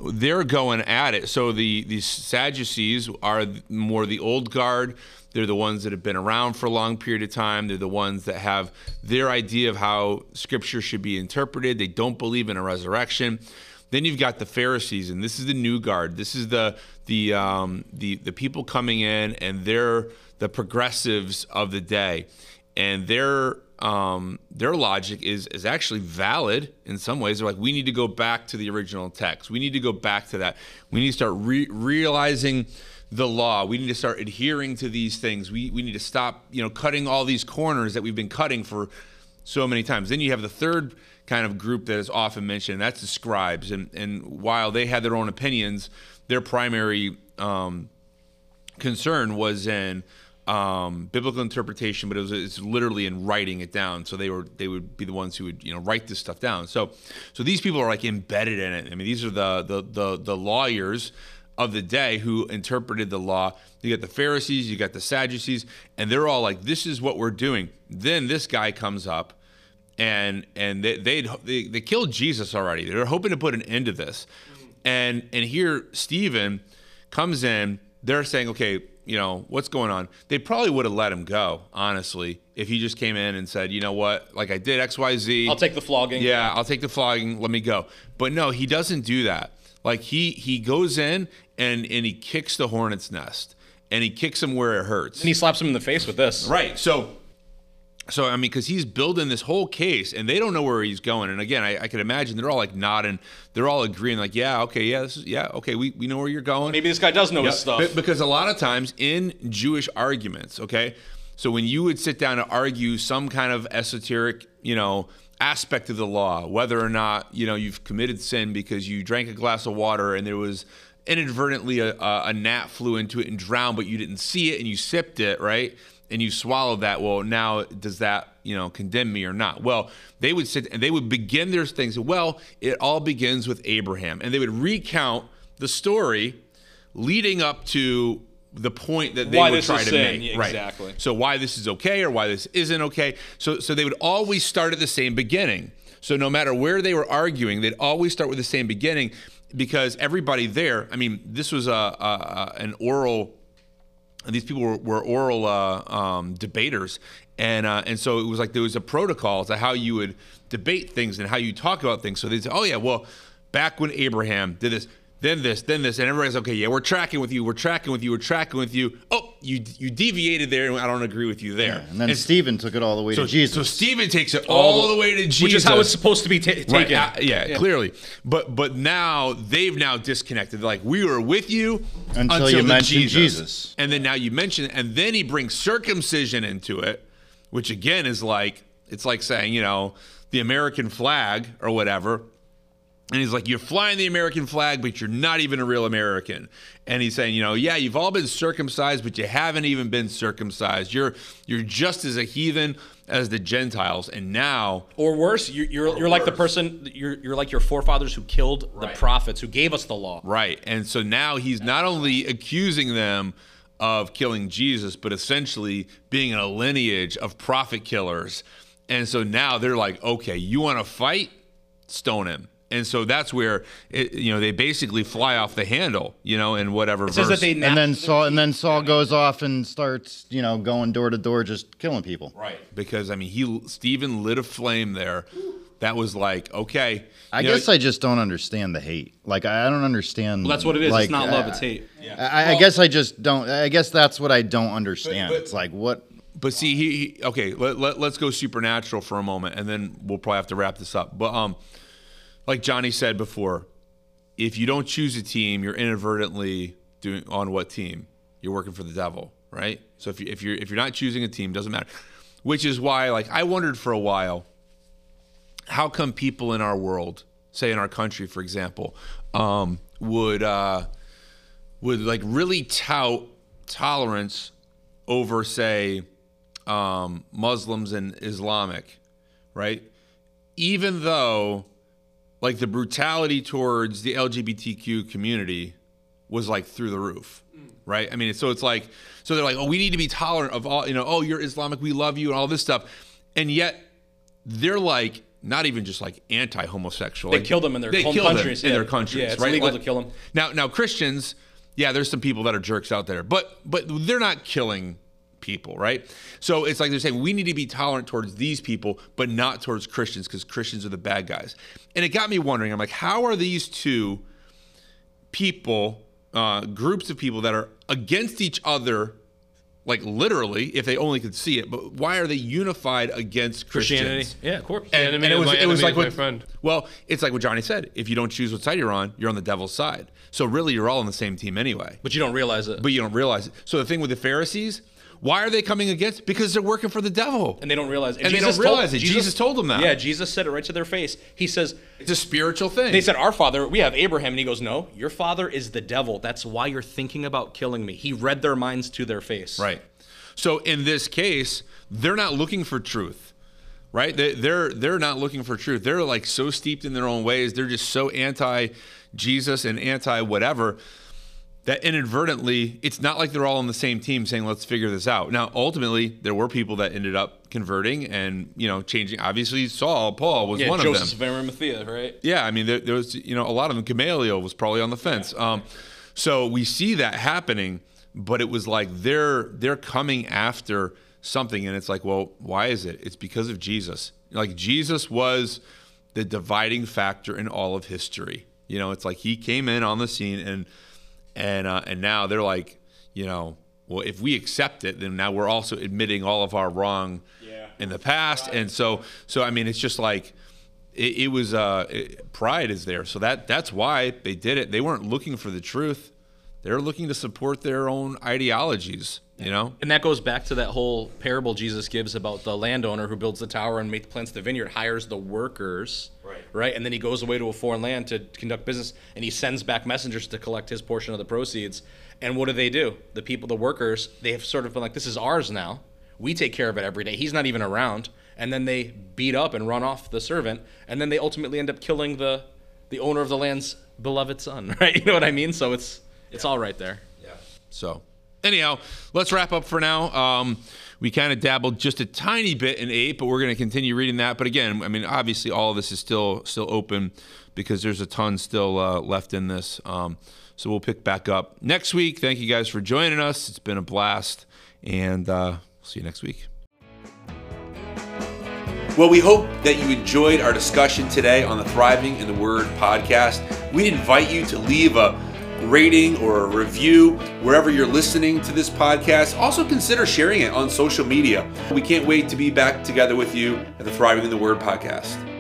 they're going at it. So the the Sadducees are more the old guard. They're the ones that have been around for a long period of time. They're the ones that have their idea of how Scripture should be interpreted. They don't believe in a resurrection. Then you've got the Pharisees, and this is the new guard. This is the the um, the the people coming in, and they're the progressives of the day, and their um, their logic is is actually valid in some ways. They're like, we need to go back to the original text. We need to go back to that. We need to start re- realizing the law. We need to start adhering to these things. We we need to stop, you know, cutting all these corners that we've been cutting for so many times. Then you have the third kind of group that is often mentioned, that's the scribes. And and while they had their own opinions, their primary um, concern was in um, biblical interpretation, but it was it's literally in writing it down. So they were they would be the ones who would you know write this stuff down. So so these people are like embedded in it. I mean, these are the the the, the lawyers of the day who interpreted the law. You got the Pharisees, you got the Sadducees, and they're all like, "This is what we're doing." Then this guy comes up, and and they they they killed Jesus already. They're hoping to put an end to this, and and here Stephen comes in. They're saying, "Okay, you know, what's going on? They probably would have let him go, honestly, if he just came in and said, you know what, like I did X, Y, Z. I'll take the flogging. Yeah, I'll take the flogging. Let me go. But no, he doesn't do that. Like he he goes in and and he kicks the hornet's nest and he kicks him where it hurts. And he slaps him in the face with this. Right. So, so I mean, because he's building this whole case, and they don't know where he's going. And again, I, I can imagine they're all like nodding, they're all agreeing, like, yeah, okay, yeah, this is, yeah, okay, we, we know where you're going. Maybe this guy does know his stuff. Be- Because a lot of times in Jewish arguments, okay, so when you would sit down to argue some kind of esoteric, you know, aspect of the law, whether or not you know you've committed sin because you drank a glass of water and there was inadvertently a, a, a gnat flew into it and drowned, but you didn't see it and you sipped it, right? And you swallowed that. Well, now does that you know condemn me or not? Well, they would sit and they would begin their things. Well, it all begins with Abraham, and they would recount the story leading up to the point that they Why would try to sin, make. yeah, Right. exactly. So why this is okay or why this isn't okay. So so they would always start at the same beginning. So no matter where they were arguing, they'd always start with the same beginning because everybody there. I mean, this was a, a, a an oral. These people were, were oral uh, um, debaters, and uh, and so it was like there was a protocol to how you would debate things and how you talk about things. So they say, oh yeah, well, back when Abraham did this, then this, then this, and everybody's okay. Yeah, we're tracking with you. We're tracking with you. We're tracking with you. Oh, you you deviated there, and I don't agree with you there. And then Stephen took it all the way so, to Jesus. So Stephen takes it all, the way to Jesus, Which is how it's supposed to be ta- taken. Right, uh, yeah, clearly. But but now they've now disconnected. They're like we were with you Until you the mentioned Jesus. and then now you mention, and then he brings circumcision into it, which again is like it's like saying you know the American flag or whatever. And he's like, You're flying the American flag, but you're not even a real American. And he's saying, you know, yeah, you've all been circumcised, but you haven't even been circumcised. You're you're just as a heathen as the Gentiles. And now Or worse, you're you're, you're like the person you're you're like your forefathers who killed the prophets who gave us the law. Right. And so now he's not only accusing them of killing Jesus, but essentially being in a lineage of prophet killers. And so now they're like, okay, you want to fight? Stone him. And so that's where it, you know they basically fly off the handle, you know, in whatever It says verse. that they and then Saul and then Saul goes off and starts, you know, going door to door just killing people. right because I mean he Stephen lit a flame there. That was like okay. I know, guess I just don't understand the hate. Like I I don't understand. Well, that's what it is. Like, it's not love, I- it's hate. I, I guess I just don't. I guess that's what I don't understand. but- it's like what But see, he, he okay. Let, let let's go supernatural for a moment, and then we'll probably have to wrap this up. But um, like Johnny said before, if you don't choose a team, you're inadvertently doing on what team you're working for the devil, right? So if you if you're if you're not choosing a team, doesn't matter. Which is why, like, I wondered for a while, how come people in our world, say in our country, for example, um, would uh, would like really tout tolerance over, say, um, Muslims and Islamic, right? Even though, like, the brutality towards the LGBTQ community was like through the roof, mm. right? I mean, so it's like, so they're like, oh, we need to be tolerant of all, you know, oh, you're Islamic, we love you, and all this stuff, and yet they're like not even just like anti-homosexual. They like, kill them in their they home kill them countries, in their countries, Yeah, it's right? illegal Like- to kill them. Now, now Christians, yeah, there's some people that are jerks out there, but but they're not killing people, right? So it's like they're saying we need to be tolerant towards these people, but not towards Christians because Christians are the bad guys. And it got me wondering. I'm like, how are these two people, uh, groups of people that are against each other? Like literally, if they only could see it, but why are they unified against Christianity. Christians? Yeah, of course. And, and it was it was like what, friend. well, it's like what Johnny said. If you don't choose what side you're on, you're on the devil's side. So really, you're all on the same team anyway. but you don't realize it. But you don't realize it. So the thing with the Pharisees, why are they coming against? Because they're working for the devil. and they don't realize And they don't realize it. Jesus told them that. Yeah, Jesus said it right to their face. He says, It's a spiritual thing. They said, Our father, we have Abraham. And he goes, No, your father is the devil. That's why you're thinking about killing me. He read their minds to their face. Right. So in this case, they're not looking for truth, right? They, they're they're not looking for truth. They're like so steeped in their own ways. They're just so anti Jesus and anti whatever that inadvertently, it's not like they're all on the same team saying, "Let's figure this out." Now, ultimately, there were people that ended up converting and you know changing. Obviously, Saul, Paul was Yeah, one Joseph of them. of Arimathea, right? Yeah, I mean, there, there was, you know, a lot of them. Gamaliel was probably on the fence. Um, so we see that happening, but it was like they're they're coming after something, and it's like, well, why is it? It's because of Jesus. Like Jesus was the dividing factor in all of history. You know, it's like he came in on the scene, and and uh, and now they're like, you know, well, if we accept it, then now we're also admitting all of our wrong in the past, and so so I mean, it's just like it, it was uh, it, pride is there, so that that's why they did it. They weren't looking for the truth; they're looking to support their own ideologies. You know, And that goes back to that whole parable Jesus gives about the landowner who builds the tower and make, plants the vineyard, hires the workers, right? Right, and then he goes away to a foreign land to conduct business, and he sends back messengers to collect his portion of the proceeds. And what do they do? The people, the workers, they have sort of been like, "This is ours now. We take care of it every day. He's not even around." And then they beat up and run off the servant, and then they ultimately end up killing the the owner of the land's beloved son. Right? You know what I mean? So it's it's all right there. Yeah. So, anyhow, let's wrap up for now. Um, we kind of dabbled just a tiny bit in eight, but we're going to continue reading that. But again, I mean, obviously, all of this is still still open because there's a ton still uh, left in this. Um, so we'll pick back up next week. Thank you guys for joining us. It's been a blast, and uh, see you next week. Well, we hope that you enjoyed our discussion today on the Thriving in the Word podcast. We invite you to leave a rating or a review wherever you're listening to this podcast. Also, consider sharing it on social media. We can't wait to be back together with you at the Thriving in the Word podcast.